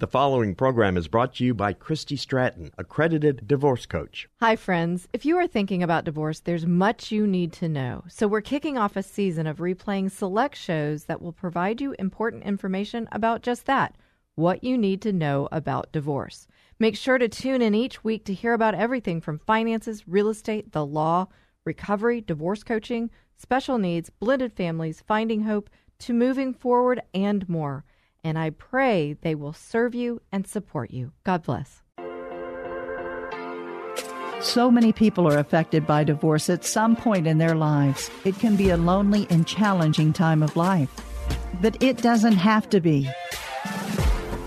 The following program is brought to you by Christy Stratton, accredited divorce coach. Hi, friends. If you are thinking about divorce, there's much you need to know. So, we're kicking off a season of replaying select shows that will provide you important information about just that what you need to know about divorce. Make sure to tune in each week to hear about everything from finances, real estate, the law, recovery, divorce coaching, special needs, blended families, finding hope, to moving forward, and more and I pray they will serve you and support you. God bless. So many people are affected by divorce at some point in their lives. It can be a lonely and challenging time of life, but it doesn't have to be.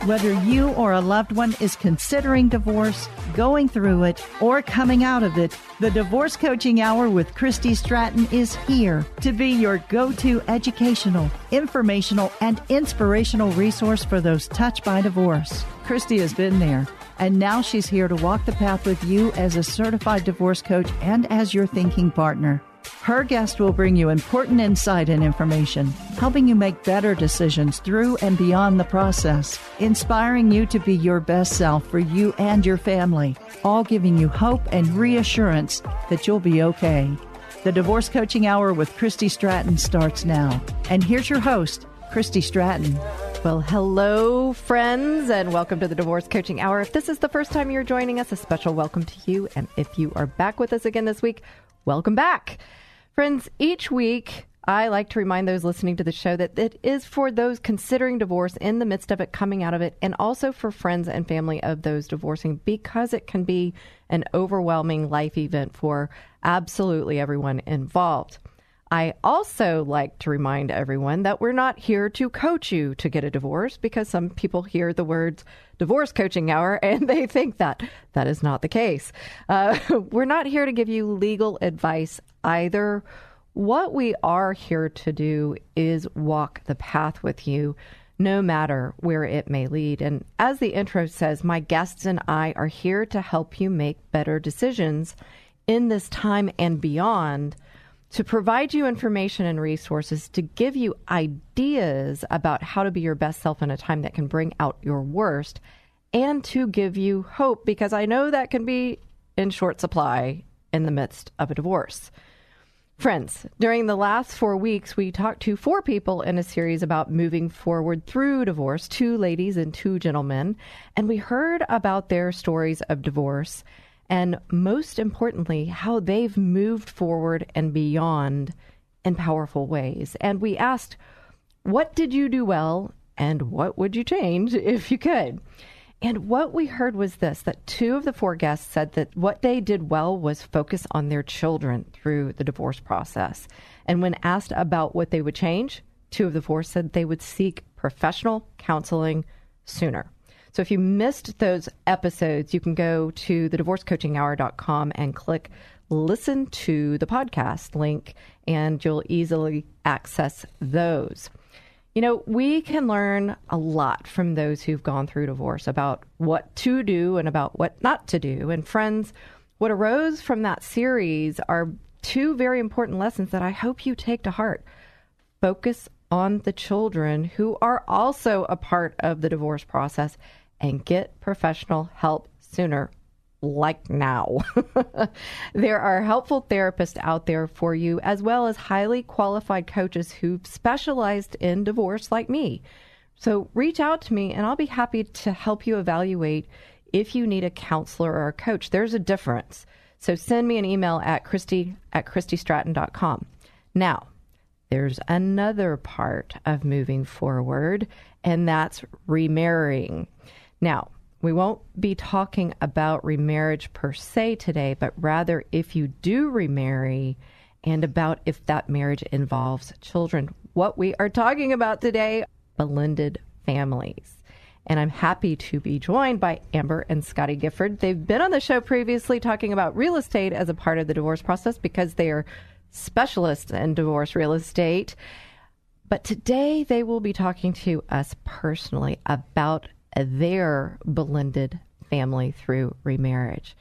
Whether you or a loved one is considering divorce, going through it, or coming out of it, the Divorce Coaching Hour with Christy Stratton is here to be your go to educational, informational, and inspirational resource for those touched by divorce. Christy has been there, and now she's here to walk the path with you as a certified divorce coach and as your thinking partner. Her guest will bring you important insight and information, helping you make better decisions through and beyond the process, inspiring you to be your best self for you and your family, all giving you hope and reassurance that you'll be okay. The Divorce Coaching Hour with Christy Stratton starts now. And here's your host, Christy Stratton. Well, hello, friends, and welcome to the Divorce Coaching Hour. If this is the first time you're joining us, a special welcome to you. And if you are back with us again this week, welcome back. Friends, each week I like to remind those listening to the show that it is for those considering divorce in the midst of it, coming out of it, and also for friends and family of those divorcing because it can be an overwhelming life event for absolutely everyone involved. I also like to remind everyone that we're not here to coach you to get a divorce because some people hear the words divorce coaching hour and they think that that is not the case. Uh, we're not here to give you legal advice either. What we are here to do is walk the path with you, no matter where it may lead. And as the intro says, my guests and I are here to help you make better decisions in this time and beyond to provide you information and resources to give you ideas about how to be your best self in a time that can bring out your worst and to give you hope because I know that can be in short supply in the midst of a divorce. Friends, during the last four weeks, we talked to four people in a series about moving forward through divorce two ladies and two gentlemen. And we heard about their stories of divorce and, most importantly, how they've moved forward and beyond in powerful ways. And we asked, What did you do well? And what would you change if you could? And what we heard was this that two of the four guests said that what they did well was focus on their children through the divorce process. And when asked about what they would change, two of the four said they would seek professional counseling sooner. So if you missed those episodes, you can go to thedivorcecoachinghour.com and click listen to the podcast link, and you'll easily access those. You know, we can learn a lot from those who've gone through divorce about what to do and about what not to do. And friends, what arose from that series are two very important lessons that I hope you take to heart. Focus on the children who are also a part of the divorce process and get professional help sooner like now. there are helpful therapists out there for you, as well as highly qualified coaches who've specialized in divorce like me. So reach out to me and I'll be happy to help you evaluate if you need a counselor or a coach. There's a difference. So send me an email at Christy at ChristyStratton.com. Now, there's another part of moving forward, and that's remarrying. Now, we won't be talking about remarriage per se today, but rather if you do remarry and about if that marriage involves children. What we are talking about today blended families. And I'm happy to be joined by Amber and Scotty Gifford. They've been on the show previously talking about real estate as a part of the divorce process because they are specialists in divorce real estate. But today they will be talking to us personally about their blended family through remarriage.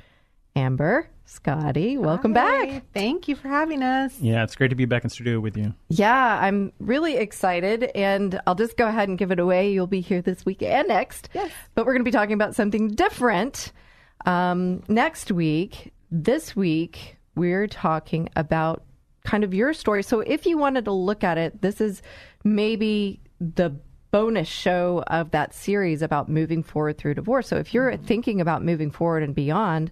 Amber, Scotty, welcome Hi. back. Thank you for having us. Yeah, it's great to be back in studio with you. Yeah, I'm really excited, and I'll just go ahead and give it away. You'll be here this week and next. Yes. But we're going to be talking about something different um, next week. This week, we're talking about kind of your story. So if you wanted to look at it, this is maybe the bonus show of that series about moving forward through divorce. So if you're thinking about moving forward and beyond,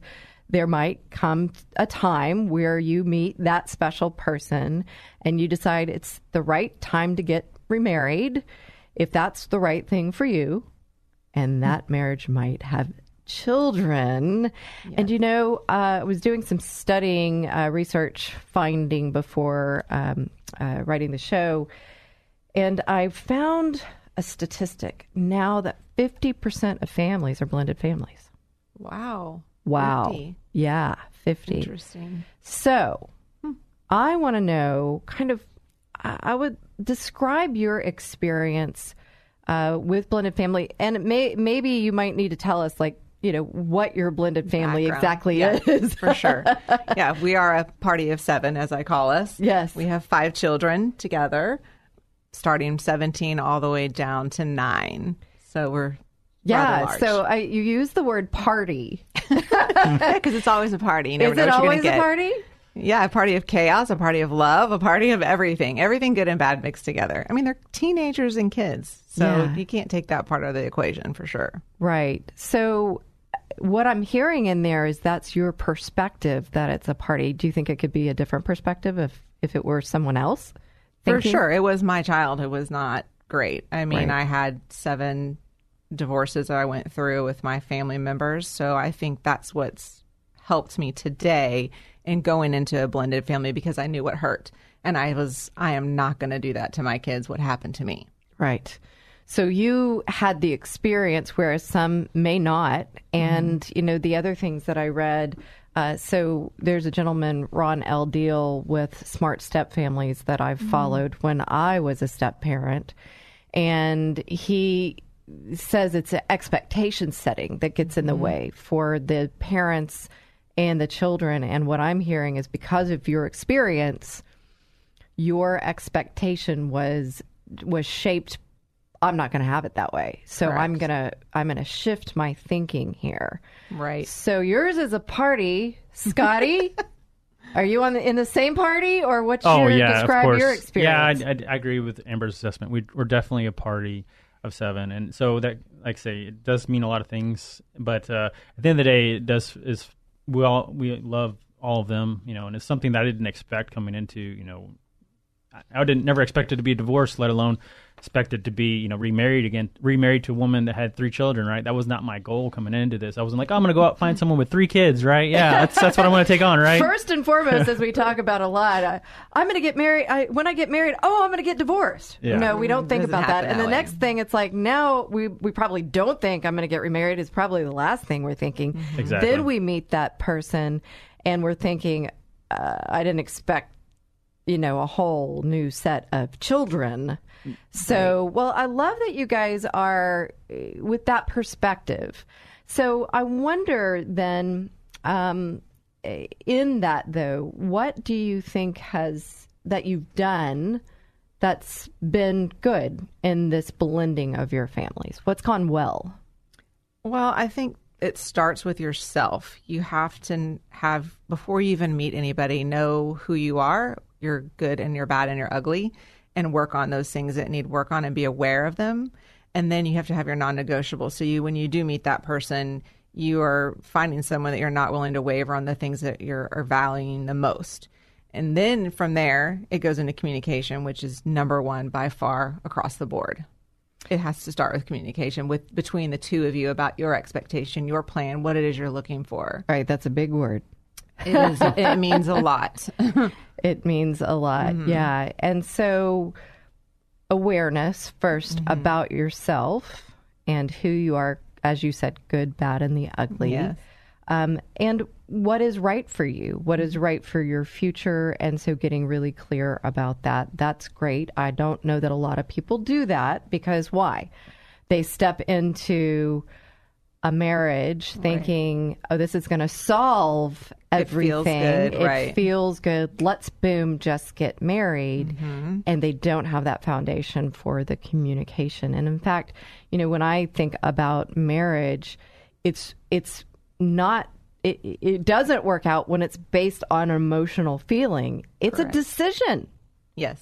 there might come a time where you meet that special person and you decide it's the right time to get remarried, if that's the right thing for you, and that marriage might have children. And you know, uh, I was doing some studying, uh, research finding before um, uh, writing the show, and I found a statistic now that 50% of families are blended families. Wow. Wow. 50. Yeah, 50. Interesting. So, I want to know kind of, I I would describe your experience uh, with blended family, and may maybe you might need to tell us like you know what your blended family Background. exactly Yeah, is. for sure. Yeah, we are a party of seven, as I call us. Yes. We have five children together, starting 17 all the way down to nine. So we're yeah. So I, you use the word party. because it's always a party. You never Is know it what you're always a get. party? Yeah, a party of chaos, a party of love, a party of everything. Everything good and bad mixed together. I mean, they're teenagers and kids. So Yeah. you can't take that part of the equation for sure. Right. So what I'm hearing in there is that's your perspective that it's a party. Do you think it could be a different perspective if if it were someone else? For sure. It was my childhood was not great. I mean, Right. I had seven divorces that I went through with my family members. So I think that's what's helped me today in going into a blended family because I knew what hurt. And I was, I am not going to do that to my kids, what happened to me. Right. So you had the experience, whereas some may not. And, mm-hmm. you know, the other things that I read. Uh, so there's a gentleman, Ron L. Deal, with Smart Step Families that I've followed when I was a step parent. And he says it's an expectation setting that gets in the way for the parents and the children. And what I'm hearing is because of your experience, your expectation was was shaped I'm not going to have it that way. So I'm going to I'm going to shift my thinking here. Right. So yours is a party, Scotty. Are you on the, in the same party or what's Oh your yeah, describe of course. your experience? Yeah, I, I, I agree with Amber's assessment. We, we're definitely a party of seven, and so that, like I say, it does mean a lot of things. But uh, at the end of the day, it does is we all we love all of them, you know, and it's something that I didn't expect coming into, you know, I, I didn't never expected to be divorced, let alone expected to be, you know, remarried again, remarried to a woman that had three children, right? That was not my goal coming into this. I wasn't like, oh, I'm going to go out and find someone with three kids, right? Yeah, that's that's what I want to take on, right? First and foremost, as we talk about a lot, I, I'm going to get married. I, when I get married, oh, I'm going to get divorced. Yeah. No, we don't think about that. And that the way. next thing, it's like now we we probably don't think I'm going to get remarried. Is probably the last thing we're thinking. Exactly. Then we meet that person, and we're thinking, uh, I didn't expect, you know, a whole new set of children. So, well, I love that you guys are uh, with that perspective. So, I wonder then, um, in that though, what do you think has that you've done that's been good in this blending of your families? What's gone well? Well, I think it starts with yourself. You have to have, before you even meet anybody, know who you are, your good and your bad and your ugly, and work on those things that need work on and be aware of them. And then you have to have your non negotiable. So you, when you do meet that person, you are finding someone that you're not willing to waver on the things that you're are valuing the most. And then from there, it goes into communication, which is number one by far across the board. It has to start with communication with between the two of you about your expectation, your plan, what it is you're looking for. Right, that's a big word. It is it means a lot. It means a lot. Mm-hmm. Yeah. And so awareness 1st mm-hmm. about yourself and who you are, as you said, good, bad, and the ugly. Yes. Um, and what is right for you, what is mm-hmm. right for your future. And so getting really clear about that, that's great. I don't know that a lot of people do that because why? They step into a marriage thinking, oh, this is going to solve It feels everything. good, it right. feels good. Let's boom, just get married. Mm-hmm. And they don't have that foundation for the communication. And in fact, you know, when I think about marriage, it's it's not it, it doesn't work out when it's based on emotional feeling. It's Correct. a decision. Yes.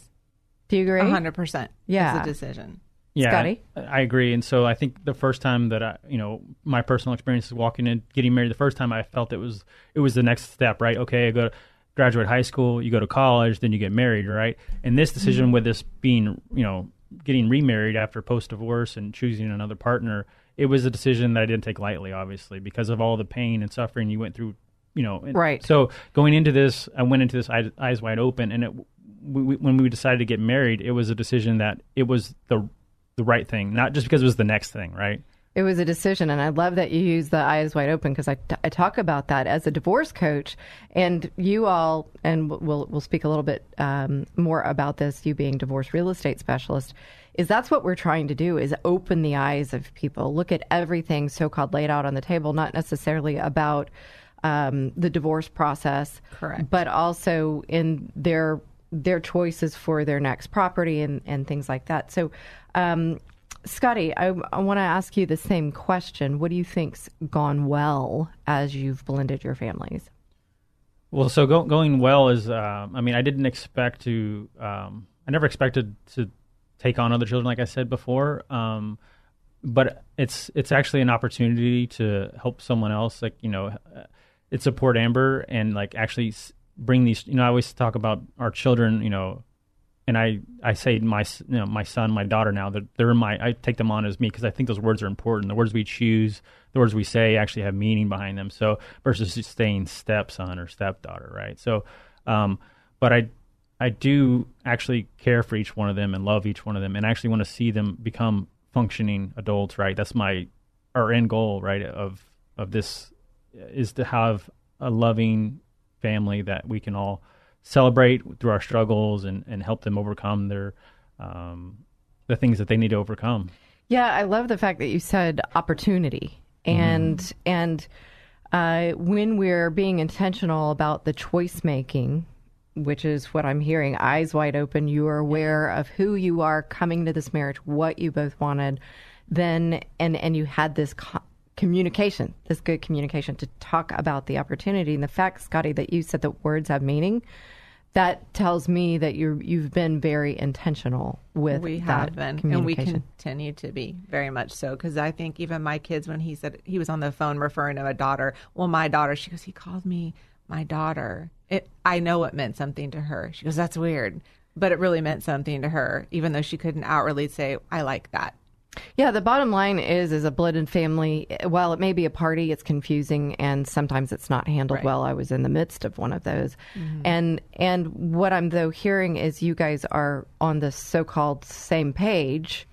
Do you agree? A hundred percent. Yeah. It's a decision. Yeah, Scotty? I, I agree. And so I think the first time that I, you know, my personal experience is walking in, getting married. The first time I felt it was it was the next step, right? Okay, I go to graduate high school, you go to college, then you get married, right? And this decision mm-hmm. with this being, you know, getting remarried after post divorce and choosing another partner, it was a decision that I didn't take lightly, obviously, because of all the pain and suffering you went through. You know, Right. So going into this, I went into this eyes, eyes wide open, and it, we, we, when we decided to get married, it was a decision that it was the the right thing, not just because it was the next thing, right? It was a decision, and I love that you use the eyes wide open because I, I talk about that as a divorce coach, and you all, and we'll we'll speak a little bit um, more about this. You being divorce real estate specialist, is that's what we're trying to do is open the eyes of people, look at everything so called laid out on the table, not necessarily about um, the divorce process, Correct. but also in their their choices for their next property and, and things like that. So, um, Scotty, I, I want to ask you the same question. What do you think's gone well as you've blended your families? Well, so go, going well is, uh, I mean, I didn't expect to, um, I never expected to take on other children, like I said before. Um, but it's it's actually an opportunity to help someone else, like you know, uh, it support Amber and like actually bring these. You know, I always talk about our children, you know, and I, I say my you know my son my daughter now that they're my I take them on as me because I think those words are important. The words we choose, the words we say actually have meaning behind them. So versus just saying stepson or stepdaughter, right? So, um, but I I do actually care for each one of them and love each one of them, and actually want to see them become functioning adults, right? That's my our end goal, right? Of of this is to have a loving family that we can all celebrate through our struggles and, and help them overcome their um, the things that they need to overcome. Yeah, I love the fact that you said opportunity, and and uh, when we're being intentional about the choice making, which is what I'm hearing, eyes wide open, you are aware of who you are coming to this marriage, what you both wanted, then and and you had this. Co- communication this good communication to talk about the opportunity and the fact scotty that you said that words have meaning that tells me that you you've been very intentional with we that have been, and we continue to be very much so. Because I think even my kids, when he said he was on the phone referring to a daughter, well, my daughter, she goes, he called me my daughter. It, I know it meant something to her. She goes, that's weird, but it really meant something to her, even though she couldn't outwardly say, I like that. Yeah, the bottom line is, as a blended family, while it may be a party, it's confusing and sometimes it's not handled Right. well. I was in the midst of one of those, and and what I'm though hearing is you guys are on the so-called same page,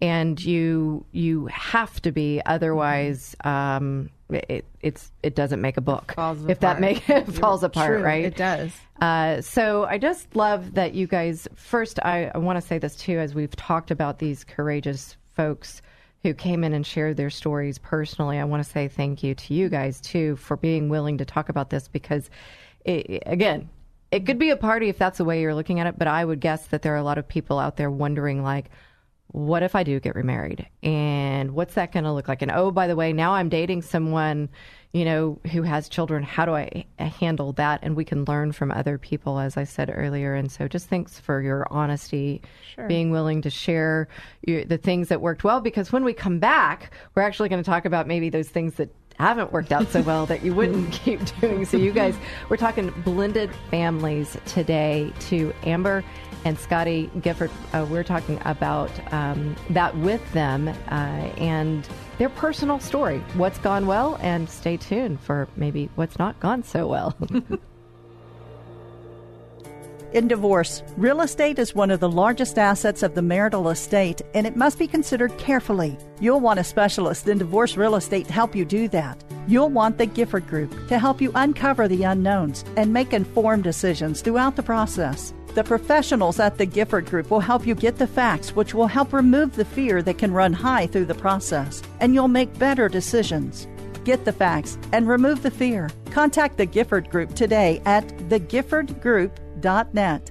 and you you have to be, otherwise, um, it it's it doesn't make a book. if that make it falls apart, True, right? It does. Uh, so I just love that you guys. First, I, I want to say this too, as we've talked about these courageous folks who came in and shared their stories personally. I want to say thank you to you guys too for being willing to talk about this because, it, again, it could be a party if that's the way you're looking at it. But I would guess that there are a lot of people out there wondering, like, what if I do get remarried? And what's that going to look like? And oh, by the way, now I'm dating someone, you know, who has children. How do I uh, handle that? And we can learn from other people, as I said earlier. And so just thanks for your honesty, being willing to share your, the things that worked well. Because when we come back, we're actually going to talk about maybe those things that haven't worked out so well that you wouldn't keep doing. So you guys, we're talking blended families today to Amber and Scotty Gifford. Uh, we're talking about um, that with them uh, and their personal story, what's gone well, and stay tuned for maybe what's not gone so well. In divorce, real estate is one of the largest assets of the marital estate and it must be considered carefully. You'll want a specialist in divorce real estate to help you do that. You'll want the Gifford Group to help you uncover the unknowns and make informed decisions throughout the process. The professionals at the Gifford Group will help you get the facts, which will help remove the fear that can run high through the process, and you'll make better decisions. Get the facts and remove the fear. Contact the Gifford Group today at thegiffordgroup.net.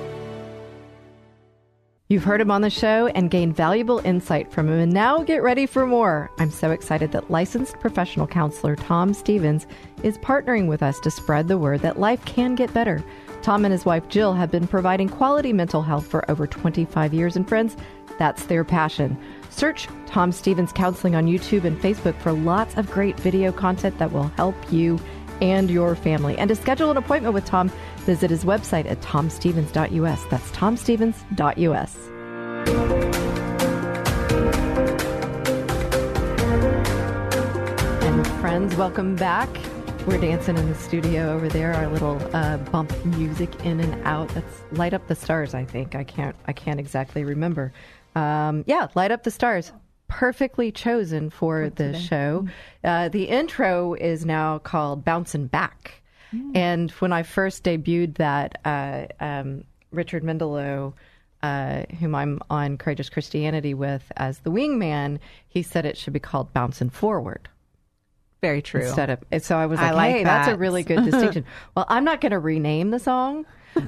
You've heard him on the show and gained valuable insight from him, and now get ready for more. I'm so excited that licensed professional counselor Tom Stevens is partnering with us to spread the word that life can get better. Tom and his wife Jill have been providing quality mental health for over 25 years, and friends, that's their passion. Search Tom Stevens Counseling on YouTube and Facebook for lots of great video content that will help you and your family. And to schedule an appointment with Tom, visit his website at tomstevens.us. That's tomstevens.us. And friends, welcome back. We're dancing in the studio over there. Our little uh, bump music in and out. That's light up the stars. I think I can't. I can't exactly remember. Um, yeah, light up the stars. Perfectly chosen for the show. Uh, the intro is now called "Bouncing Back," and when I first debuted that, uh, um, Richard Mendelow. Uh, whom I'm on Courageous Christianity with as the wingman, he said it should be called Bouncing Forward Very true. instead of so I was I like, like hey, that's a really good distinction. well, I'm not going to rename the song,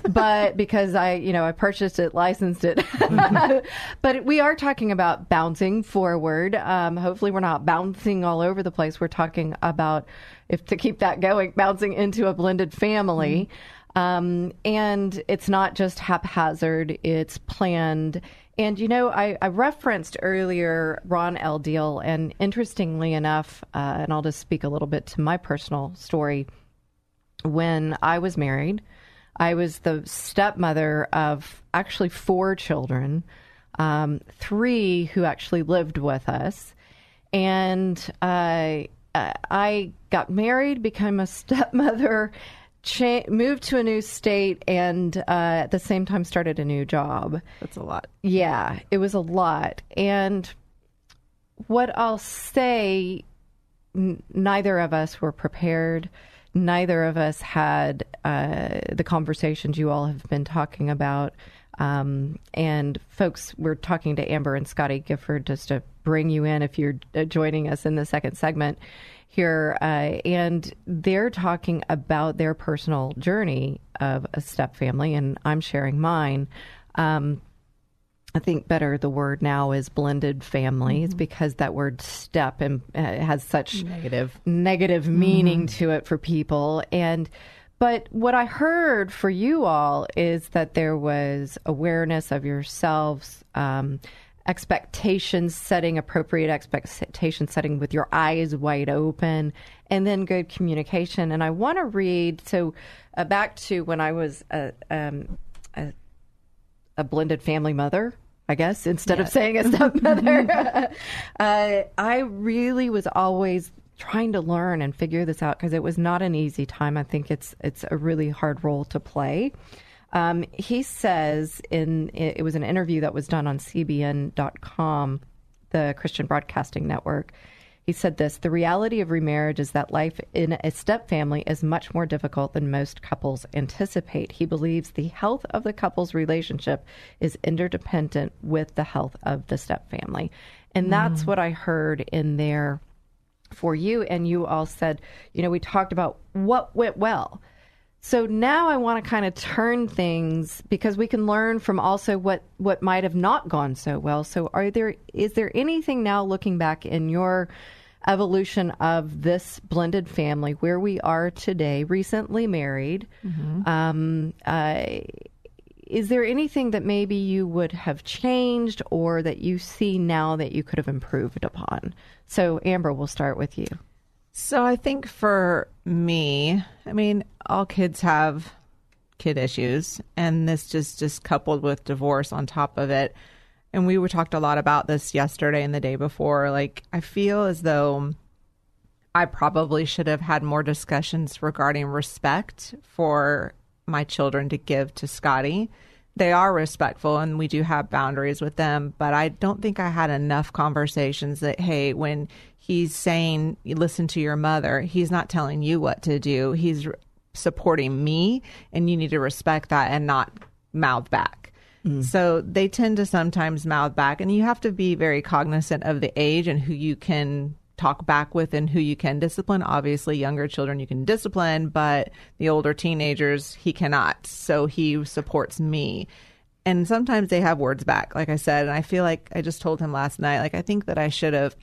but because I, you know, I purchased it, licensed it, but we are talking about bouncing forward. Um, hopefully, we're not bouncing all over the place. We're talking about if to keep that going, bouncing into a blended family. Um, and it's not just haphazard, it's planned. And, you know, I, I referenced earlier Ron L. Deal, and interestingly enough, uh, and I'll just speak a little bit to my personal story. When I was married, I was the stepmother of actually four children, um, three who actually lived with us. And uh, I got married, became a stepmother, cha- moved to a new state, and uh, at the same time started a new job. That's a lot. Yeah, it was a lot. And what I'll say, n- neither of us were prepared. Neither of us had uh, the conversations you all have been talking about. Um, and folks, we're talking to Amber and Scotty Gifford just to bring you in if you're uh, joining us in the second segment here. Uh, and they're talking about their personal journey of a step family, and I'm sharing mine. Um, I think better the word now is blended families because that word step and uh, has such Negative. negative meaning to it for people and but what I heard for you all is that there was awareness of yourselves, um, expectations setting, appropriate expectation setting with your eyes wide open, and then good communication. And I want to read so uh, back to when I was a, um, a a blended family mother, I guess, instead of saying a stepmother. uh, I really was always trying to learn and figure this out because it was not an easy time. I think it's it's a really hard role to play. Um, he says in it was an interview that was done on CBN.com, the Christian Broadcasting Network. He said this The reality of remarriage is that life in a step family is much more difficult than most couples anticipate. He believes the health of the couple's relationship is interdependent with the health of the step family. And that's mm. what I heard in there for you. And you all said, you know, we talked about what went well. So now I want to kind of turn things because we can learn from also what what might have not gone so well. So are there is there anything now looking back in your evolution of this blended family where we are today, recently married, um, uh, is there anything that maybe you would have changed or that you see now that you could have improved upon? So, Amber, we'll start with you. So I think for me, I mean, all kids have kid issues, and this just just coupled with divorce on top of it. And we were talked a lot about this yesterday and the day before. Like I feel as though I probably should have had more discussions regarding respect for my children to give to Scotty. They are respectful and we do have boundaries with them, but I don't think I had enough conversations that, hey, when he's saying, listen to your mother, he's not telling you what to do. He's supporting me, and you need to respect that and not mouth back. Mm. So they tend to sometimes mouth back, and you have to be very cognizant of the age and who you can talk back with and who you can discipline. Obviously, younger children you can discipline, but the older teenagers he cannot. So he supports me. And sometimes they have words back, like I said. And I feel like I just told him last night, like, I think that I should have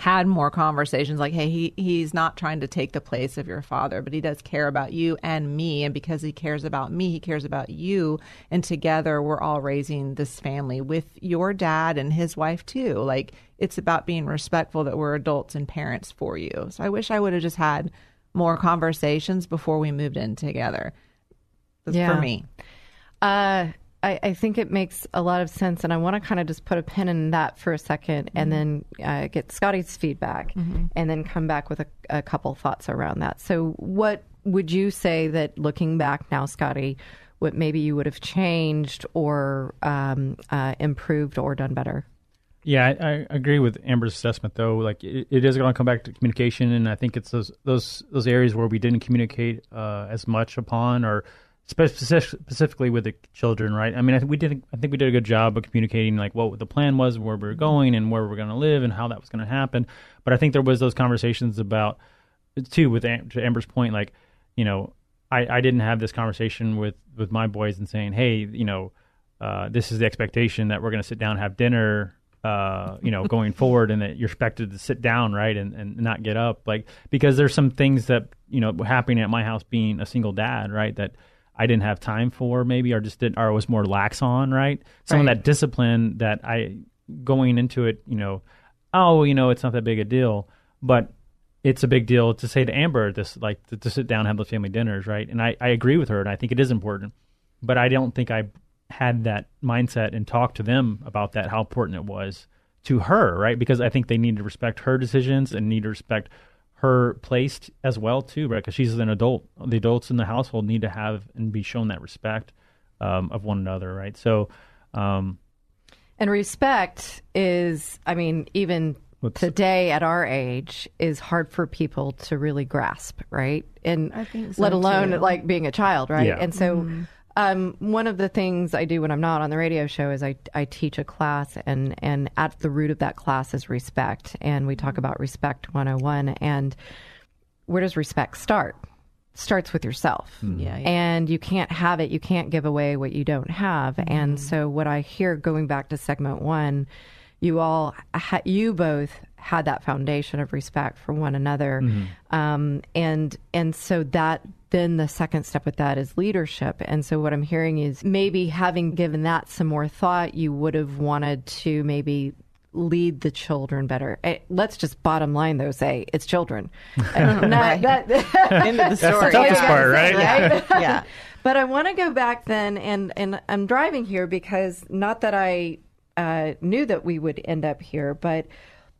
had more conversations like hey he he's not trying to take the place of your father but he does care about you and me. And because he cares about me he cares about you. And together we're all raising this family with your dad and his wife too. Like it's about being respectful that we're adults and parents for you. So i wish i would have just had more conversations before we moved in together. That's yeah. for me. Uh I, I, think it makes a lot of sense, and I want to kind of just put a pin in that for a 2nd mm-hmm. and then uh, get Scotty's feedback, mm-hmm. and then come back with a, a, couple thoughts around that. So, what would you say that looking back now, Scotty, what maybe you would have changed or um, uh, improved or done better? Yeah, I, I, agree with Amber's assessment, though. Like it, it is going to come back to communication, and I think it's those those those areas where we didn't communicate uh, as much upon or specifically with the children, right? I mean, I think we did. I think we did a good job of communicating, like what the plan was, where we were going, and where we are going to live, and how that was going to happen. But I think there was those conversations about too, with Amber's point, like you know, I, I didn't have this conversation with with my boys and saying, hey, you know, uh, this is the expectation that we're going to sit down and have dinner. Uh, you know, going forward, and that you're expected to sit down, right, and, and not get up, like because there's some things that you know happening at my house, being a single dad, right, that I didn't have time for maybe or just didn't or was more lax on, right? Some right. of that discipline that I going into it, you know, oh, you know, it's not that big a deal, but it's a big deal to say to Amber this like to, to sit down and have those family dinners, right? And I, I agree with her and I think it is important. But I don't think I had that mindset and talked to them about that, how important it was to her, right? Because I think they need to respect her decisions and need to respect her placed as well too, right? Because she's an adult. The adults in the household need to have and be shown that respect um, of one another, right? So, um, and respect is, I mean, even today at our age is hard for people to really grasp, right? And so let alone too. like being a child, right? Yeah. And so. Mm-hmm um, one of the things I do when I'm not on the radio show is I, I teach a class, and, and at the root of that class is respect. And we talk about Respect 101. And where does respect start? Starts with yourself. Mm-hmm. Yeah, yeah, And you can't have it, you can't give away what you don't have. Mm-hmm. And so, what I hear going back to segment one, you all, ha- you both had that foundation of respect for one another. Mm-hmm. Um, and, and so that then the second step with that is leadership. And so what I'm hearing is maybe having given that some more thought, you would have wanted to maybe lead the children better. Eh, let's just bottom line though say it's children. not, that, End of the story. That's the toughest part, right? right? yeah. But I want to go back then, and and I'm driving here because not that I uh, knew that we would end up here, but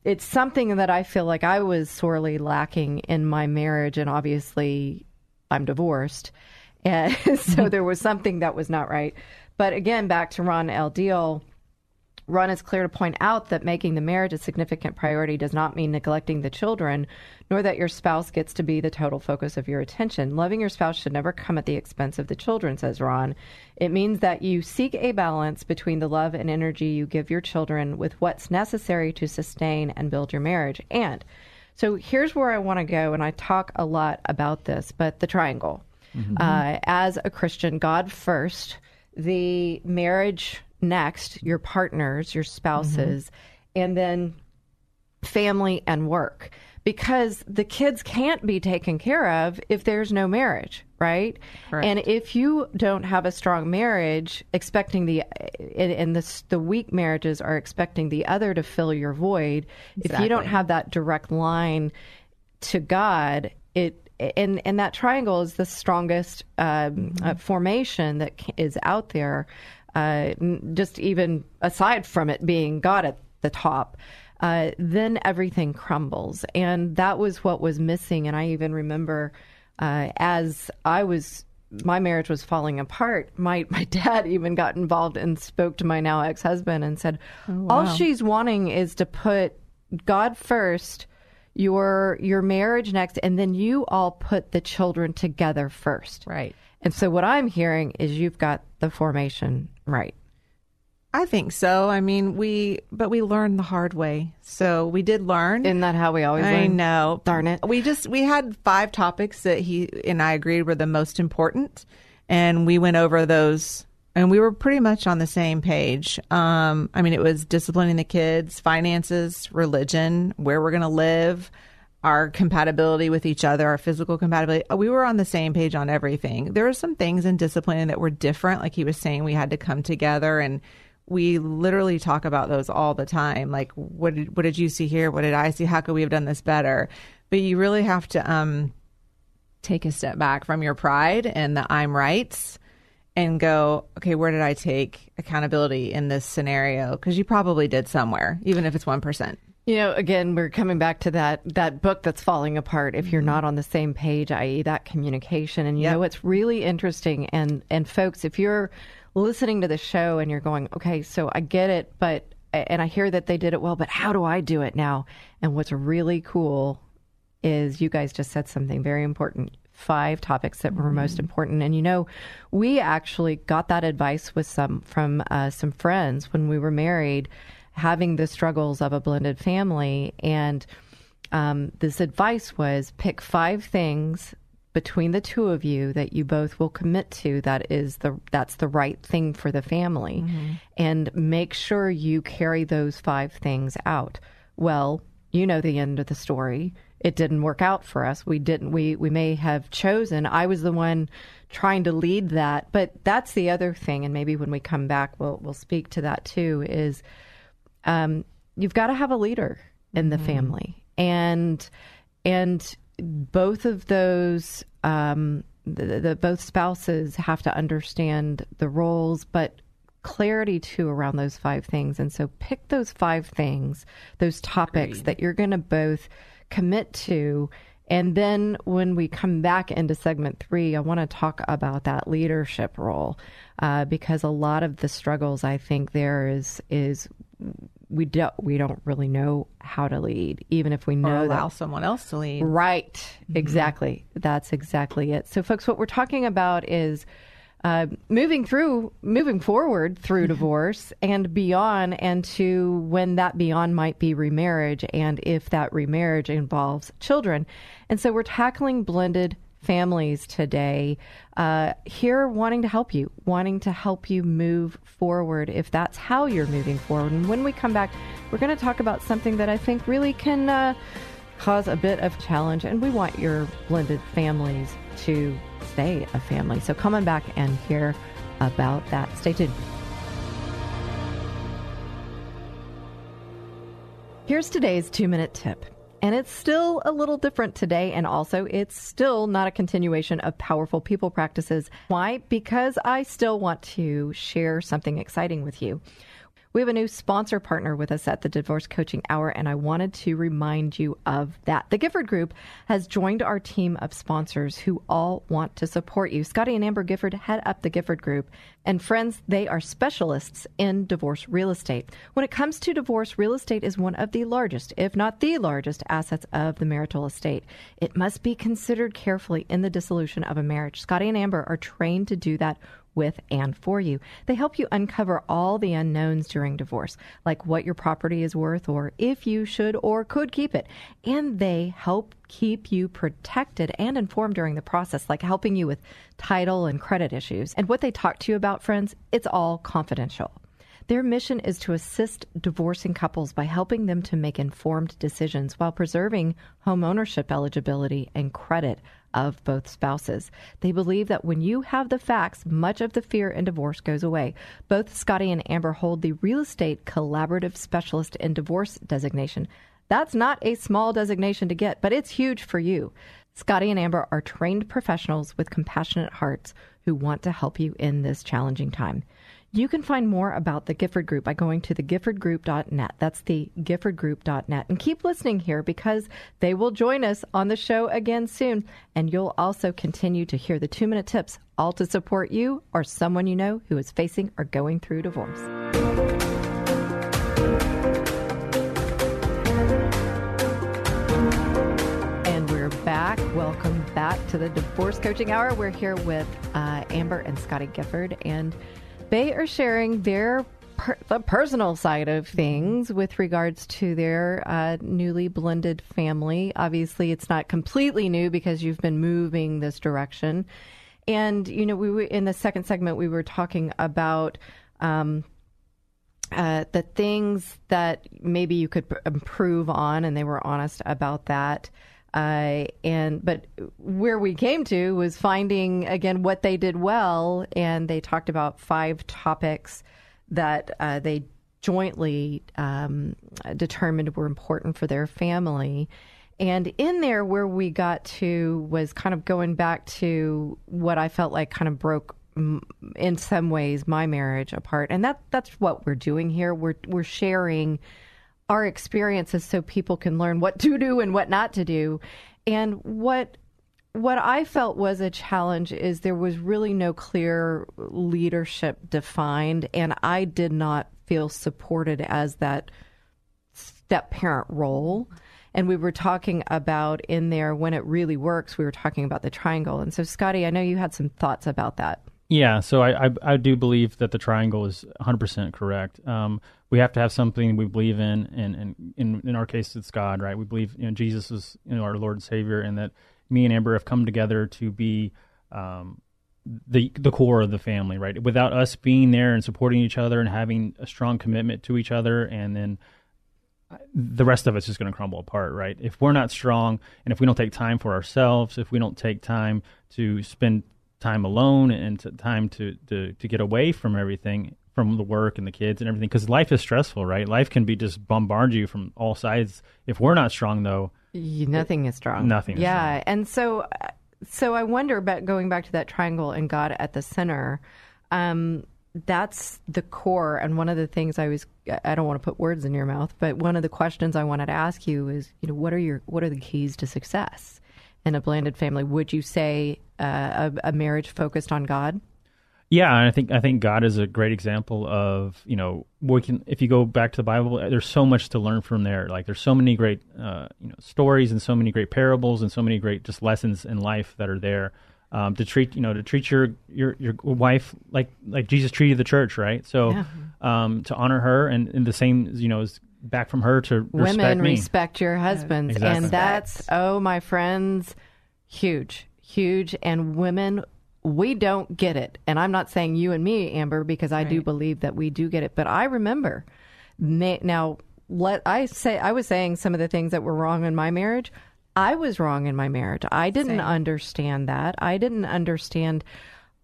it's something that I feel like I was sorely lacking in my marriage, and obviously I'm divorced. And so there was something that was not right. But again, back to Ron L. Deal, Ron is clear to point out that making the marriage a significant priority does not mean neglecting the children, nor that your spouse gets to be the total focus of your attention. Loving your spouse should never come at the expense of the children, says Ron. It means that you seek a balance between the love and energy you give your children with what's necessary to sustain and build your marriage. And so here's where I want to go, and I talk a lot about this, but the triangle. Mm-hmm. Uh, as a Christian, God first, the marriage next, your partners, your spouses, mm-hmm. and then family and work because the kids can't be taken care of if there's no marriage, right? Correct. And if you don't have a strong marriage, expecting the and, the the weak marriages are expecting the other to fill your void. If you don't have that direct line to God, it and and that triangle is the strongest um, uh, formation that is out there. Uh, just even aside from it being God at the top, uh, then everything crumbles, and that was what was missing. And I even remember uh, as I was. My marriage was falling apart. My my dad even got involved and spoke to my now ex husband and said, "All she's wanting is to put God first, your your marriage next, and then you all put the children together first. Right. And so what I'm hearing is you've got the formation right. I think so. I mean, we, but we learned the hard way. So we did learn. Isn't that how we always I learn? know. Darn it. We just we had five topics that he and I agreed were the most important, and we went over those, and we were pretty much on the same page. Um, I mean, it was disciplining the kids, finances, religion, where we're going to live, our compatibility with each other, our physical compatibility. We were on the same page on everything. There were some things in disciplining that were different, like he was saying, we had to come together and we literally talk about those all the time. Like, what did what did you see here? What did I see? How could we have done this better? But you really have to um, take a step back from your pride and the I'm rights and go, okay, where did I take accountability in this scenario? Because you probably did somewhere, even if it's one percent. You know, again, we're coming back to that that book that's falling apart if you're not on the same page, i.e., that communication. And you Yep. know, what's really interesting, and and folks, if you're listening to the show and you're going, okay, so I get it, but and I hear that they did it well, but how do I do it now? And what's really cool is you guys just said something very important. Five topics that were most important, and you know, we actually got that advice with some from uh, some friends when we were married, having the struggles of a blended family, and um, this advice was pick five things between the two of you that you both will commit to that is the that's the right thing for the family. And make sure you carry those five things out. Well you know the end of the story. It didn't work out for us. We didn't we we may have chosen. I was the one trying to lead that. But that's the other thing and maybe when we come back we'll we'll speak to that too is um, you've got to have a leader in the family, and and both of those um, the, the both spouses have to understand the roles, but clarity too around those five things. And so, pick those five things, those topics that you're going to both commit to. And then when we come back into segment three, I want to talk about that leadership role uh, because a lot of the struggles I think there is is we don't we don't really know how to lead, even if we Or know allow that. someone else to lead. Right, exactly. That's exactly it. So, folks, what we're talking about is uh, moving through, moving forward through divorce and beyond, and to when that beyond might be remarriage, and if that remarriage involves children. And so, we're tackling blended families today uh, here wanting to help you wanting to help you move forward if that's how you're moving forward. And when we come back we're going to talk about something that i think really can uh, cause a bit of challenge and we want your blended families to stay a family. So come on back and hear about that. Stay tuned. Here's today's two minute tip and it's still a little different today, and also it's still not a continuation of powerful people practices. Why? Because I still want to share something exciting with you. We have a new sponsor partner with us at the Divorce Coaching Hour, and I wanted to remind you of that. The Gifford Group has joined our team of sponsors who all want to support you. Scotty and Amber Gifford head up the Gifford Group, and friends, they are specialists in divorce real estate. When it comes to divorce, real estate is one of the largest, if not the largest, assets of the marital estate. It must be considered carefully in the dissolution of a marriage. Scotty and Amber are trained to do that with and for you. They help you uncover all the unknowns during divorce, like what your property is worth or if you should or could keep it. And they help keep you protected and informed during the process, like helping you with title and credit issues. And what they talk to you about, friends, it's all confidential. Their mission is to assist divorcing couples by helping them to make informed decisions while preserving home ownership eligibility and credit of both spouses. They believe that when you have the facts, much of the fear in divorce goes away. Both Scotty and Amber hold the Real Estate Collaborative Specialist in Divorce designation. That's not a small designation to get, but it's huge for you. Scotty and Amber are trained professionals with compassionate hearts who want to help you in this challenging time. You can find more about the Gifford Group by going to thegiffordgroup.net. That's the giffordgroup.net. And keep listening here because they will join us on the show again soon. And you'll also continue to hear the two minute tips, all to support you or someone you know who is facing or going through divorce. And we're back. Welcome back to the Divorce Coaching Hour. We're here with uh, Amber and Scotty Gifford. And they are sharing their per- the personal side of things with regards to their uh, newly blended family. Obviously, it's not completely new because you've been moving this direction. And you know, we were in the second segment we were talking about um, uh, the things that maybe you could improve on, and they were honest about that. Uh, and but where we came to was finding again what they did well, and they talked about five topics that uh, they jointly um, determined were important for their family. And in there, where we got to was kind of going back to what I felt like kind of broke in some ways my marriage apart and that that's what we're doing here we're we're sharing our experiences so people can learn what to do and what not to do. And what what I felt was a challenge is there was really no clear leadership defined, and I did not feel supported as that step parent role. And we were talking about in there when it really works, we were talking about the triangle. And so, Scotty, I know you had some thoughts about that. Yeah, so I, I, I do believe that the triangle is 100% correct. Um, we have to have something we believe in, and, and in in our case, it's God, right? We believe you know Jesus is you know our Lord and Savior, and that me and Amber have come together to be um, the the core of the family, right? Without us being there and supporting each other and having a strong commitment to each other, and then uh, the rest of it's just going to crumble apart, right? If we're not strong, and if we don't take time for ourselves, if we don't take time to spend time alone and to, time to, to to get away from everything from the work and the kids and everything because life is stressful right? Life can be just bombard you from all sides. If we're not strong though nothing is strong. Nothing yeah strong. and so so i wonder about going back to that triangle and god at the center. Um, that's the core and one of the things i was i don't want to put words in your mouth but one of the questions i wanted to ask you is you know what are your what are the keys to success in a blended family would you say uh, a, a marriage focused on god yeah, and I think I think God is a great example of you know we can if you go back to the Bible, there's so much to learn from there. Like there's so many great uh, you know stories and so many great parables and so many great just lessons in life that are there. Um, to treat you know to treat your your your wife like like Jesus treated the church, right? So yeah. um, to honor her and, and the same you know is back from her to respect women respect, respect your husbands, exactly. and that's oh my friends, huge, huge, and women we don't get it. And I'm not saying you and me, Amber, because I right. do believe that we do get it. But I remember now. Let I say I was saying some of the things that were wrong in my marriage. I was wrong in my marriage. I didn't Same. understand that. I didn't understand.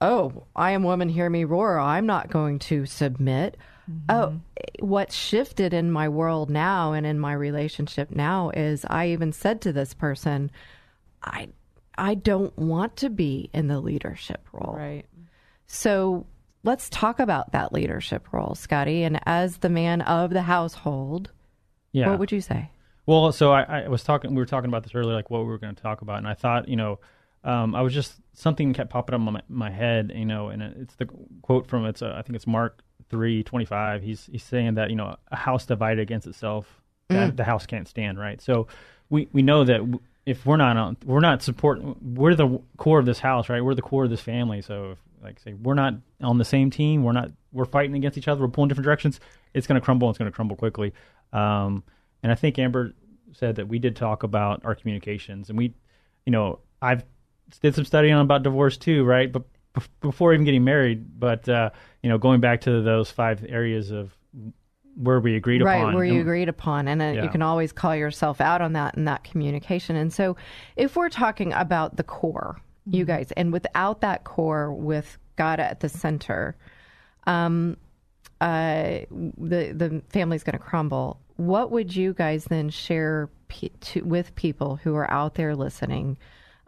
Oh, I am woman. Hear me roar. I'm not going to submit. Mm-hmm. Oh, what shifted in my world now and in my relationship now is I even said to this person, I I don't want to be in the leadership role. Right. So let's talk about that leadership role, Scotty. And as the man of the household, yeah. what would you say? Well, so I, I was talking, we were talking about this earlier, like what we were going to talk about. And I thought, you know, um, I was just, something kept popping up in my, my head, you know, and it's the quote from, it's, uh, I think it's Mark 3 25. He's, he's saying that, you know, a house divided against itself, mm. the house can't stand, right? So we, we know that if we're not on, we're not supporting, we're the core of this house, right? We're the core of this family. So if, like say, we're not on the same team, we're not, we're fighting against each other, we're pulling different directions. It's going to crumble. It's going to crumble quickly. Um, and I think Amber said that we did talk about our communications, and we, you know, I've did some studying on about divorce too, right? But before even getting married. But uh, you know, going back to those five areas of where we agreed right, upon, Right, where you and- agreed upon, and uh, Yeah. you can always call yourself out on that and that communication. And so, if we're talking about the core, you Mm-hmm. guys, and without that core, with God at the center, um, uh, the the family's going to crumble. What would you guys then share pe- to, with people who are out there listening,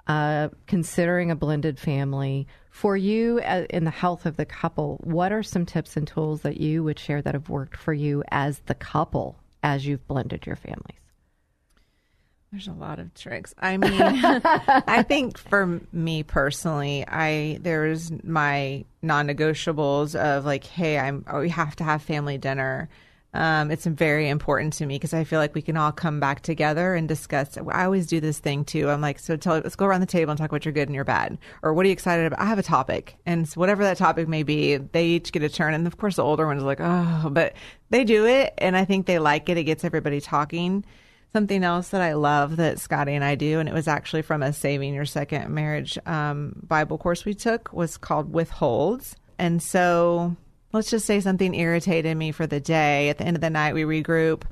uh, considering a blended family? For you, uh, in the health of the couple, what are some tips and tools that you would share that have worked for you as the couple as you've blended your families? There's a lot of tricks. I mean, I think for me personally, I there's my non-negotiables of like, hey, I'm oh, we have to have family dinner. Um, it's very important to me because I feel like we can all come back together and discuss. I always do this thing too. I'm like, so tell, let's go around the table and talk about your good and your bad, or what are you excited about? I have a topic, and so whatever that topic may be, they each get a turn. And of course, the older ones are like, oh, but they do it, and I think they like it. It gets everybody talking. Something else that I love that Scotty and I do, and it was actually from a Saving Your Second Marriage um, Bible course we took, was called Withholds. And so let's just say something irritated me for the day. At the end of the night, we regroup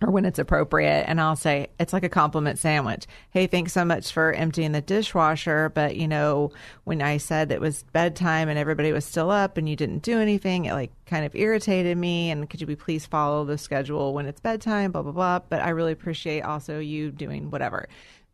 or when it's appropriate. And I'll say, it's like a compliment sandwich. Hey, thanks so much for emptying the dishwasher. But, you know, when I said it was bedtime and everybody was still up and you didn't do anything, it like kind of irritated me. And could you be please follow the schedule when it's bedtime, blah, blah, blah. But I really appreciate also you doing whatever.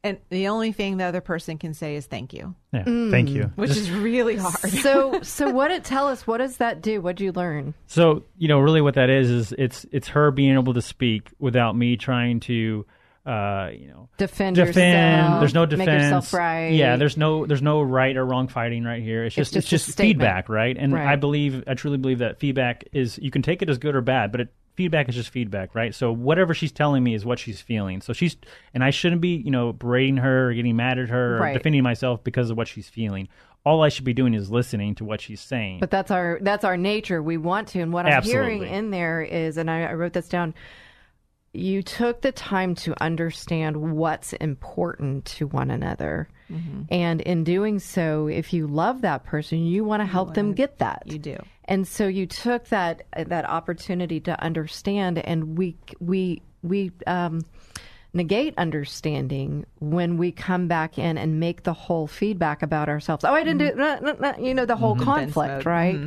And the only thing the other person can say is thank you, Yeah, thank you. which is really hard. So, so what it tell us? What does that do? What would you learn? So you know, really, what that is is it's it's her being able to speak without me trying to, uh, you know, Defend, defend. yourself. There's no defense. Make defense. yourself right. Yeah, there's no there's no right or wrong fighting right here. It's just It's it's just just, a statement. feedback, right? And Right. I believe I truly believe that feedback is you can take it as good or bad, but it, feedback is just feedback, right? So whatever she's telling me is what she's feeling. So she's and I shouldn't be you know berating her or getting mad at her Right. or defending myself because of what she's feeling. All I should be doing is listening to what she's saying. But that's our that's our nature. We want to. And what I'm hearing in there is, and I, I wrote this down. You took the time to understand what's important to one another, Mm-hmm. and in doing so, if you love that person, you want to help them get that. You do. And so you took that that opportunity to understand, and we we we um, negate understanding when we come back in and make the whole feedback about ourselves. Oh, I didn't do nah, nah, nah, you know the whole conflict, mode. right?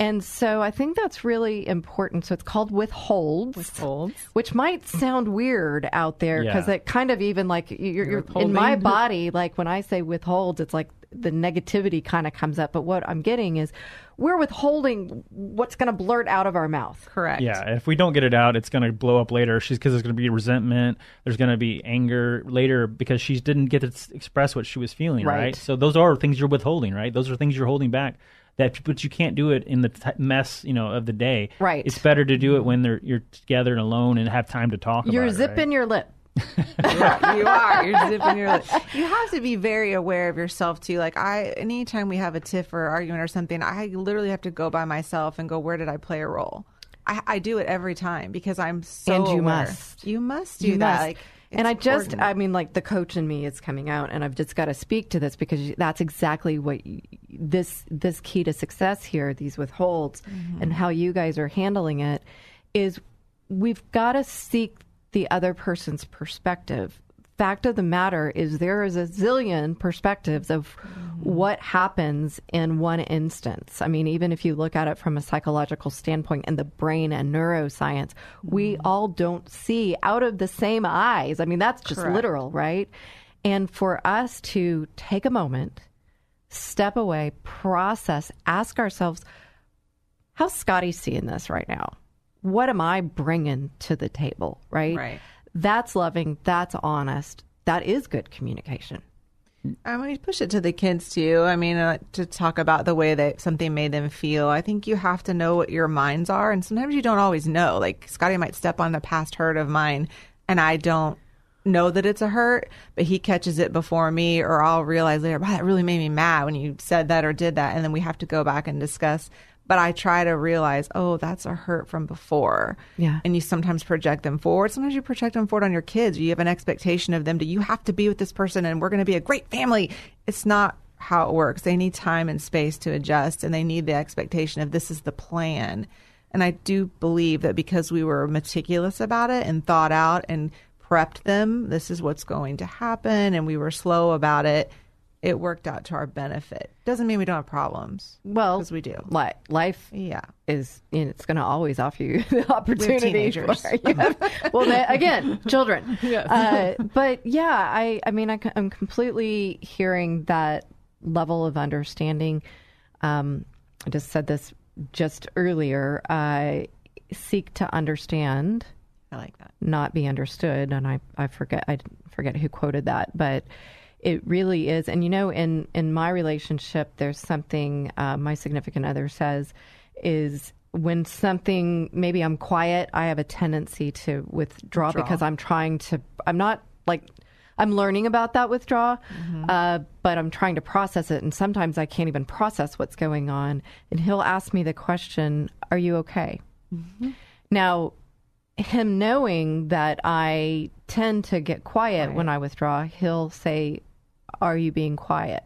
And so I think that's really important. So it's called withholds. Withholds. Which might sound weird out there because Yeah. it kind of even like you're, you're, in my body, like when I say withholds, it's like the negativity kind of comes up. But what I'm getting is we're withholding what's going to blurt out of our mouth. Correct. Yeah, if we don't get it out, it's going to blow up later. She's because there's going to be resentment. There's going to be anger later because she didn't get to s- express what she was feeling. Right. Right. So those are things you're withholding. Right. Those are things you're holding back. That but you can't do it in the t- mess you know of the day. Right. It's better to do it when they're you're together and alone and have time to talk. You're about it, zipping right? your lip. you are. You're zipping your lip. You have to be very aware of yourself too. Like I, anytime we have a tiff or argument or something, I literally have to go by myself and go, where did I play a role? I, I do it every time because I'm so. And you aware. must. You must do You that. must. Like, and I just, I mean, like the coach in me is coming out, and I've just got to speak to this because that's exactly what y- this this key to success here, these withholds, Mm-hmm. and how you guys are handling it, is we've got to seek the other person's perspective. Fact of the matter is, there is a zillion perspectives of mm-hmm. what happens in one instance. I mean, even if you look at it from a psychological standpoint and the brain and neuroscience, we mm-hmm. all don't see out of the same eyes. I mean, that's just Correct. literal, right? And for us to take a moment, step away, process, ask ourselves, how's Scotty seeing this right now? What am I bringing to the table, right? Right. That's loving, that's honest, that is good communication. I mean, push it to the kids too. I mean, uh, to talk about the way that something made them feel. I think you have to know what your minds are, and sometimes you don't always know. Like Scotty might step on a past hurt of mine, and I don't know that it's a hurt, but he catches it before me, or I'll realize later, wow, that really made me mad when you said that or did that, and then we have to go back and discuss. But I try to realize, oh, that's a hurt from before. Yeah. And you sometimes project them forward. Sometimes you project them forward on your kids. You have an expectation of them to, you have to be with this person and we're going to be a great family. It's not how it works. They need time and space to adjust, and they need the expectation of this is the plan. And I do believe that because we were meticulous about it and thought out and prepped them, this is what's going to happen, and we were slow about it. It worked out to our benefit. Doesn't mean we don't have problems. Well, because we do. Li- life, yeah, is you know, it's going to always offer you the opportunity. For, you have, well, they, again, children. Yes. Uh, but yeah, I, I mean, I, am completely hearing that level of understanding. Um, I just said this just earlier. I seek to understand. I like that. Not be understood, and I, I forget I forget who quoted that, but it really is. And you know, in in my relationship, there's something uh, my significant other says is when something maybe I'm quiet, I have a tendency to withdraw, Withdraw. because I'm trying to. I'm not like. I'm learning about that withdrawal, uh, but I'm trying to process it, and sometimes I can't even process what's going on. And he'll ask me the question, "Are you okay?" Now, him knowing that I tend to get quiet when I withdraw, he'll say, Are you being quiet?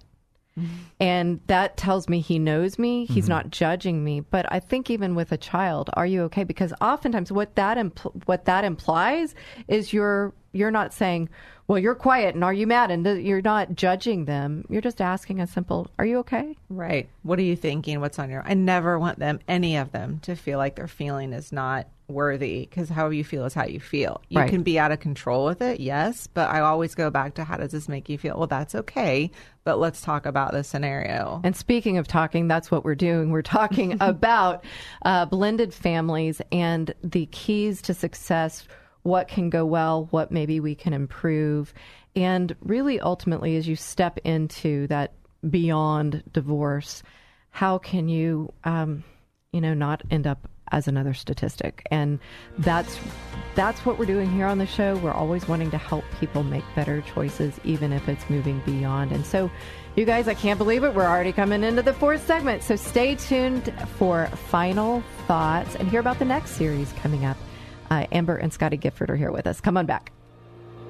And that tells me he knows me. He's mm-hmm. not judging me. But I think even with a child, are you okay? Because oftentimes what that impl- what that implies is you're you're not saying, "Well, you're quiet," and are you mad? And th- you're not judging them. You're just asking a simple, "Are you okay?" Right. What are you thinking? What's on your? I never want them, any of them, to feel like their feeling is not worthy because how you feel is how you feel. You Right. can be out of control with it, yes, but I always go back to how does this make you feel? Well, that's okay, but let's talk about the scenario. And speaking of talking, that's what we're doing. We're talking about uh, blended families and the keys to success, what can go well, what maybe we can improve. And really, ultimately, as you step into that beyond divorce, how can you, um, you know, not end up as another statistic? And that's that's what we're doing here on the show. We're always wanting to help people make better choices, even if it's moving beyond. And so, you guys, I can't believe it. We're already coming into the fourth segment. So stay tuned for final thoughts and hear about the next series coming up. Uh, Amber and Scotty Gifford are here with us. Come on back.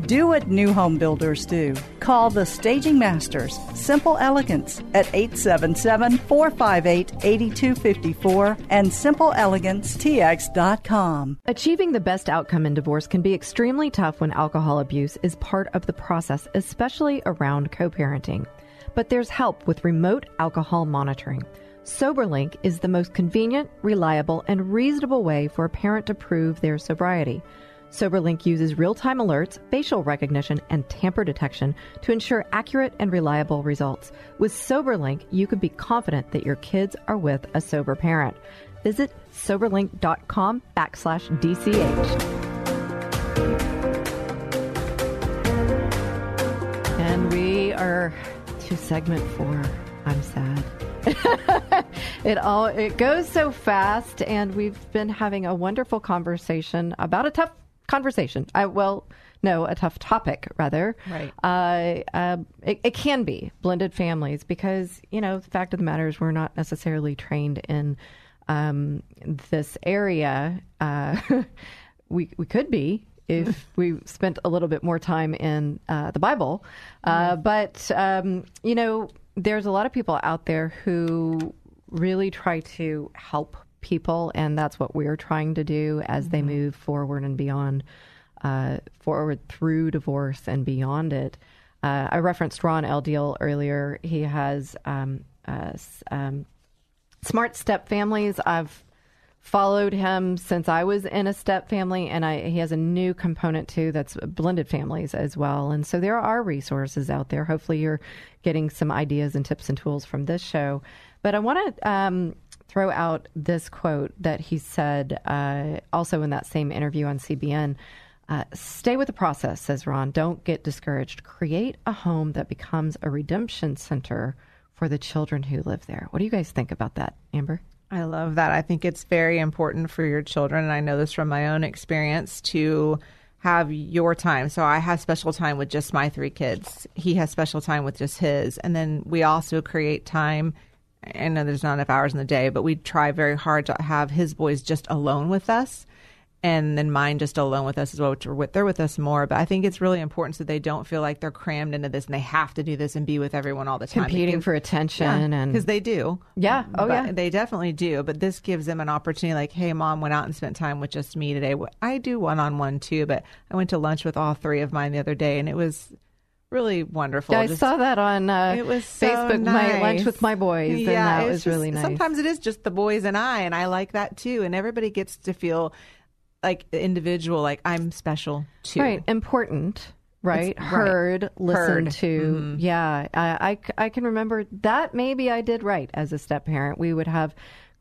Do what new home builders do. Call the Staging Masters, Simple Elegance, at 877 458 8254 and simpleelegancetx.com. Achieving the best outcome in divorce can be extremely tough when alcohol abuse is part of the process, especially around co parenting. But there's help with remote alcohol monitoring. SoberLink is the most convenient, reliable, and reasonable way for a parent to prove their sobriety. SoberLink uses real time alerts, facial recognition, and tamper detection to ensure accurate and reliable results. With SoberLink, you can be confident that your kids are with a sober parent. Visit soberlink.com backslash DCH. And we are to segment four. I'm sad. it all it goes so fast, and we've been having a wonderful conversation about a tough conversation. I well, no, a tough topic rather. Right. Uh, uh, it, it can be blended families because you know the fact of the matter is we're not necessarily trained in um, this area. Uh, we we could be if we spent a little bit more time in uh, the Bible, uh, but um, you know there's a lot of people out there who really try to help people, and that's what we're trying to do as they move forward and beyond, uh, forward through divorce and beyond it. Uh, I referenced Ron L. Deal earlier. He has um, uh, um, smart step families. I've followed him since I was in a step family, and I, he has a new component too that's blended families as well. And so there are resources out there. Hopefully, you're getting some ideas and tips and tools from this show. But I want to um, throw out this quote that he said uh, also in that same interview on CBN. Uh, stay with the process, says Ron. Don't get discouraged. Create a home that becomes a redemption center for the children who live there. What do you guys think about that, Amber? I love that. I think it's very important for your children, and I know this from my own experience, to have your time. So I have special time with just my three kids. He has special time with just his. And then we also create time. I know there's not enough hours in the day, but we try very hard to have his boys just alone with us and then mine just alone with us as well, which are with, they're with us more. But I think it's really important so they don't feel like they're crammed into this and they have to do this and be with everyone all the time. Competing for attention yeah, and because they do. Yeah. Oh yeah. They definitely do. But this gives them an opportunity. Like, hey, mom went out and spent time with just me today. I do one on one too, but I went to lunch with all three of mine the other day, and it was really wonderful. Yeah, I Just- saw that on uh, it was so Facebook. My lunch with my boys, and Yeah, that it's was just- really nice. Sometimes it is just the boys and I, and I like that too. And everybody gets to feel like individual, like I'm special too. Right, important. Right, right. heard, listened Heard. to. Mhm. Yeah, I can remember that. Maybe I did right as a step parent. We would have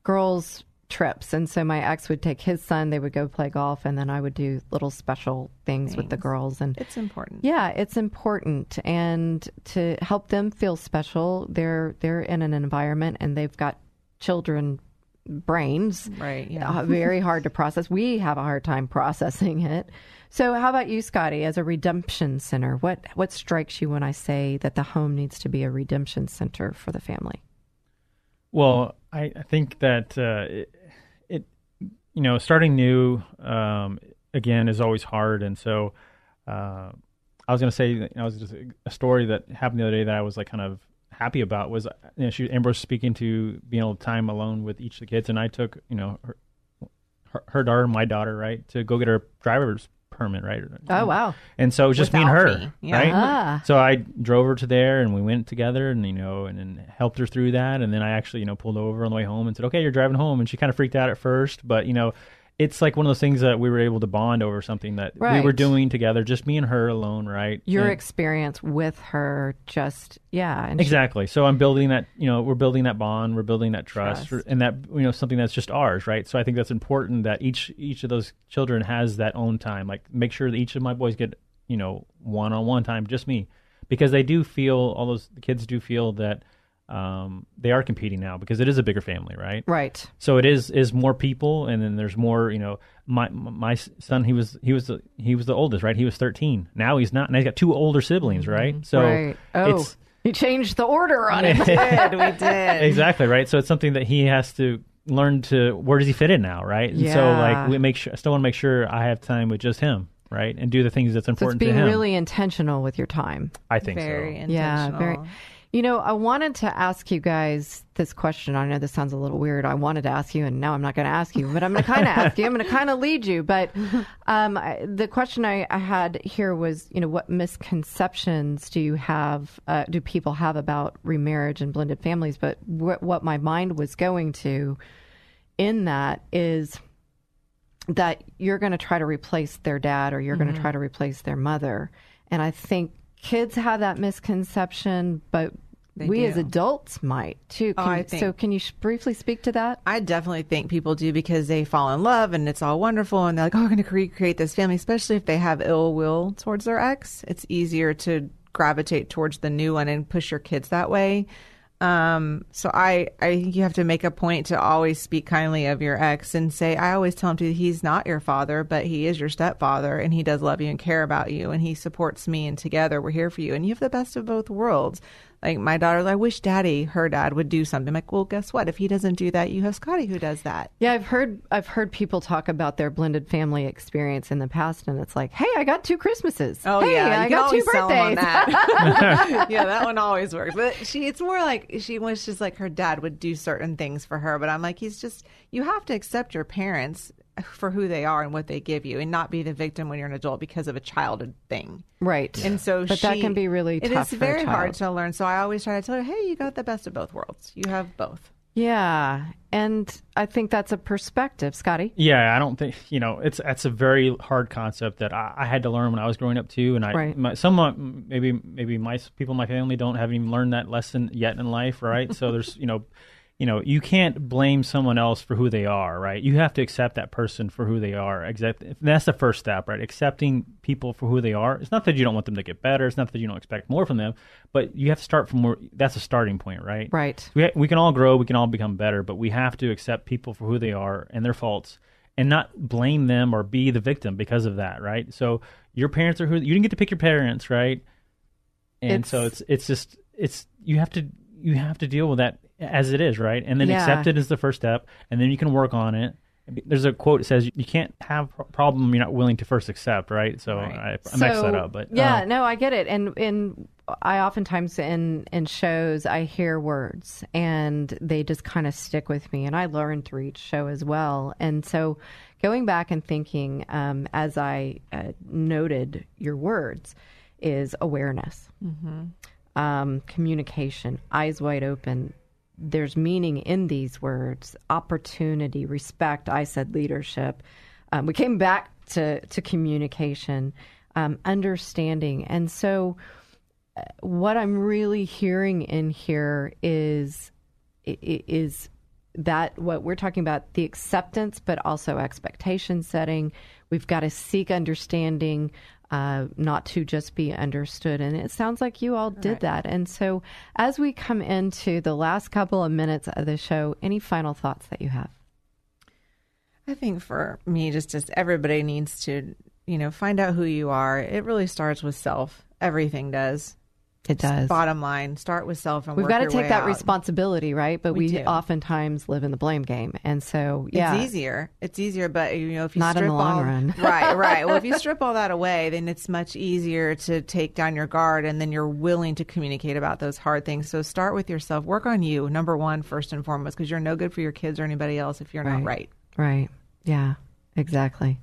girls trips, and so my ex would take his son. They would go play golf, and then I would do little special things with the girls. And It's important. yeah, it's important, and to help them feel special, they're they're in an environment, and they've got children brains Right, yeah. uh, very hard to process we have a hard time processing it so how about you scotty as a redemption center what what strikes you when i say that the home needs to be a redemption center for the family Well, I, I think that uh, it, it, you know, starting new um, again is always hard, and so uh, I was going to say, you know, was just a, story that happened the other day that I was like kind of happy about was, you know, she Amber was speaking to being able to time alone with each of the kids, and I took, you know, her, her, her daughter, my daughter, right, to go get her driver's permit, right? oh wow And so it was just me and her, me. Yeah. right? Ah. So I drove her to there, and we went together, and you know, and then helped her through that. And then I actually, you know, pulled over on the way home and said, "Okay, you're driving home." And she kind of freaked out at first, but you know, it's like one of those things that we were able to bond over something that we were doing together, just me and her alone, right? your And- experience with her just yeah and she- Exactly. So I'm building that, you know, we're building that bond, we're building that trust, Trust. and that you know something that's just ours, right? So I think that's important that each each of those children has that own time. Like make sure that each of my boys get, you know, one on one time, just me, because they do feel all those the kids do feel that um, they are competing now because it is a bigger family, right? right So it is is more people, and then there's more. You know, my my son he was he was the, he was the oldest, right? He was 13. Now he's not. Now he's got two older siblings, right? So Mm-hmm. right oh it's you changed the order on it We did. We did. exactly right. So it's something that he has to learn to where does he fit in now, right? And so like we make sure I still want to make sure I have time with just him, right, and do the things that's so it's important being to him. really intentional with your time I think very so. intentional. Yeah, very. You know, I wanted to ask you guys this question. I know this sounds a little weird. I wanted to ask you, and now I'm not going to ask you, but I'm going to kind of ask you. I'm going to kind of lead you. But um, I, the question I, I had here was, you know, what misconceptions do you have, uh, do people have about remarriage and blended families? But wh- what my mind was going to in that is that you're going to try to replace their dad or you're going to Mm-hmm. try to replace their mother. And I think kids have that misconception, but They we as adults might too. Oh, Can- I think- so, can you sh- briefly speak to that? I definitely think people do because they fall in love and it's all wonderful and they're like, oh, we're going to recreate this family, especially if they have ill will towards their ex. It's easier to gravitate towards the new one and push your kids that way. Um, so I, I think you have to make a point to always speak kindly of your ex and say, I always tell him to, he's not your father, but he is your stepfather and he does love you and care about you and he supports me and together we're here for you and you have the best of both worlds. Like my daughter, I wish daddy, her dad would do something. I'm like, well, guess what? If he doesn't do that, you have Scotty who does that. Yeah, I've heard I've heard people talk about their blended family experience in the past, and it's like, hey, I got two Christmases. Oh hey, yeah, I got two always sell 'em on birthdays. that. yeah, that one always works. But she, it's more like she wishes like her dad would do certain things for her. But I'm like, he's just you have to accept your parents for who they are and what they give you, and not be the victim when you're an adult because of a childhood thing. right. And so, but that can be really It tough is for a very hard to learn. So I always try to tell her, hey, you got the best of both worlds. You have both. Yeah. And I think that's a perspective, Scotty. Yeah, I don't think you know it's that's a very hard concept that I, I had to learn when I was growing up too, and I Right. my, some maybe maybe my people in my family don't haven't even learned that lesson yet in life, right? so there's you know you know you can't blame someone else for who they are, right? You have to accept that person for who they are. Exact that's the first step, right? Accepting people for who they are. It's not that you don't want them to get better. It's not that you don't expect more from them, but you have to start from where that's a starting point, right? Right. we, we can all grow, we can all become better, but we have to accept people for who they are and their faults and not blame them or be the victim because of that, right? So your parents are who you didn't get to pick your parents, right? And It's- so it's it's just it's you have to you have to deal with that as it is, right? And then Yeah. accept it as the first step, and then you can work on it. There's a quote that says you can't have a problem you're not willing to first accept, right? So I, I messed that up, but yeah, uh, no, I get it. And and I oftentimes in in shows I hear words and they just kind of stick with me, and I learn through each show as well. And so, going back and thinking um, as I uh, noted your words is awareness, um, communication, eyes wide open. There's meaning in these words opportunity, respect. I said leadership. Um, we came back to, to communication, um, understanding. And so, uh, what I'm really hearing in here is is that what we're talking about the acceptance but also expectation setting we've got to seek understanding uh, not to just be understood and it sounds like you all did that and so as we come into the last couple of minutes of the show any final thoughts that you have I think for me, just as everybody needs to, you know, find out who you are. It really starts with self. Everything does. It does Bottom line, start with self and we've got to take that out. responsibility right but we, We oftentimes live in the blame game and so yeah It's easier. It's easier, but you know, if you Not in strip the long all, run. right, right. Well, if you strip all that away, then it's much easier to take down your guard, and then you're willing to communicate about those hard things. So start with yourself. Work on you, number one, first and foremost, because you're no good for your kids or anybody else if you're not right. right yeah exactly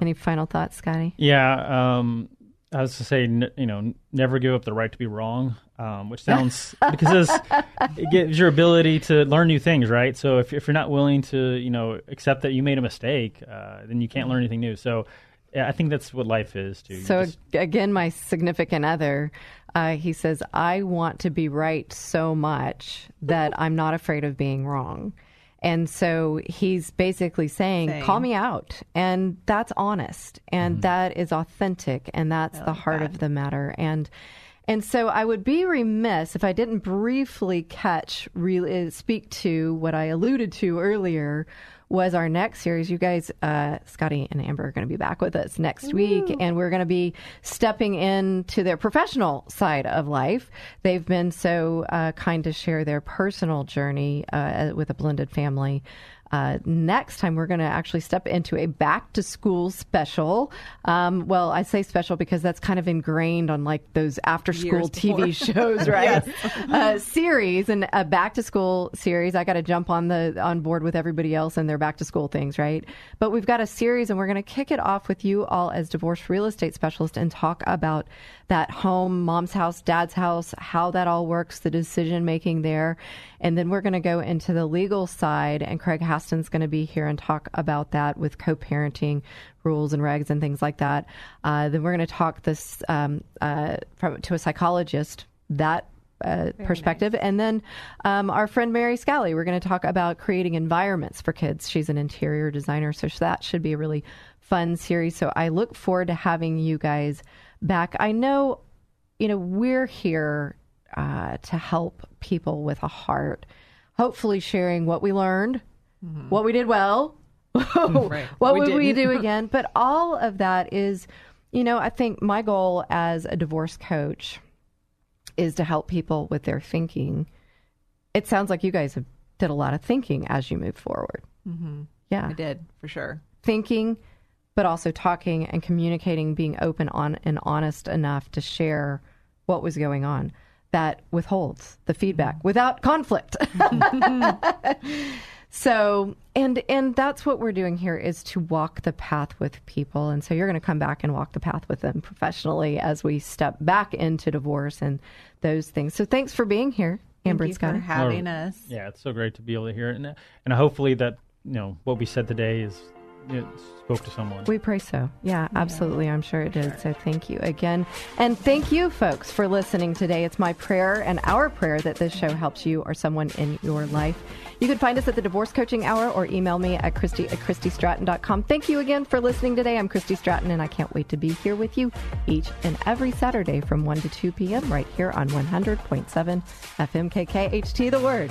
any final thoughts scotty Yeah, um, I was to say, you know, never give up the right to be wrong, um, which sounds because it gives your ability to learn new things, right? So if if you're not willing to, you know, accept that you made a mistake, uh, then you can't learn anything new. So yeah, I think that's what life is too. You So just- again, my significant other, uh, he says, I want to be right so much that I'm not afraid of being wrong. And so he's basically saying, Saying. call me out. And that's honest. And mm-hmm. that is authentic. And that's the heart of the matter. And and so I would be remiss if I didn't briefly catch, really uh, speak to what I alluded to earlier was our next series. You guys, uh, Scotty and Amber are going to be back with us next week, and we're going to be stepping into their professional side of life. They've been so uh, kind to share their personal journey uh, with a blended family. Uh, next time, we're going to actually step into a back to school special. Um, well, I say special because that's kind of ingrained on like those after school TV shows, right? uh, series and a back to school series. I got to jump on the on board with everybody else and their back to school things, right? But we've got a series, and we're going to kick it off with you all as divorce real estate specialist and talk about that home, mom's house, dad's house, how that all works, the decision making there, and then we're going to go into the legal side, and Craig Haston's going to be here and talk about that with co-parenting rules and regs and things like that. Uh, then we're going to talk this um, uh, from, to a psychologist that uh, perspective. And then um, our friend Mary Scally, we're going to talk about creating environments for kids. She's an interior designer, so that should be a really fun series. So I look forward to having you guys back. I know, you know, we're here uh, to help people with a heart, hopefully sharing what we learned, what we did well, what We would we didn't. do again. But all of that is, you know, I think my goal as a divorce coach is to help people with their thinking. It sounds like you guys have did a lot of thinking as you move forward. Mm-hmm. Yeah, I did for sure. thinking, but also talking and communicating, being open on and honest enough to share what was going on. That withholds the feedback without conflict. so, and and that's what we're doing here is to walk the path with people. And so you're going to come back and walk the path with them professionally as we step back into divorce and those things. So thanks for being here. Amber Thank and you Scotty. for having oh, us. Yeah, it's so great to be able to hear it, and and hopefully that you know what we said today is it spoke to someone. We pray so. Yeah, absolutely. I'm sure it did. So thank you again. And thank you, folks, for listening today. It's my prayer and our prayer that this show helps you or someone in your life. You can find us at the Divorce Coaching Hour or email me at Christy at ChristyStratton.com. Thank you again for listening today. I'm Christy Stratton, and I can't wait to be here with you each and every Saturday from 1 to 2 p.m. right here on 100.7 FMKKHT The Word.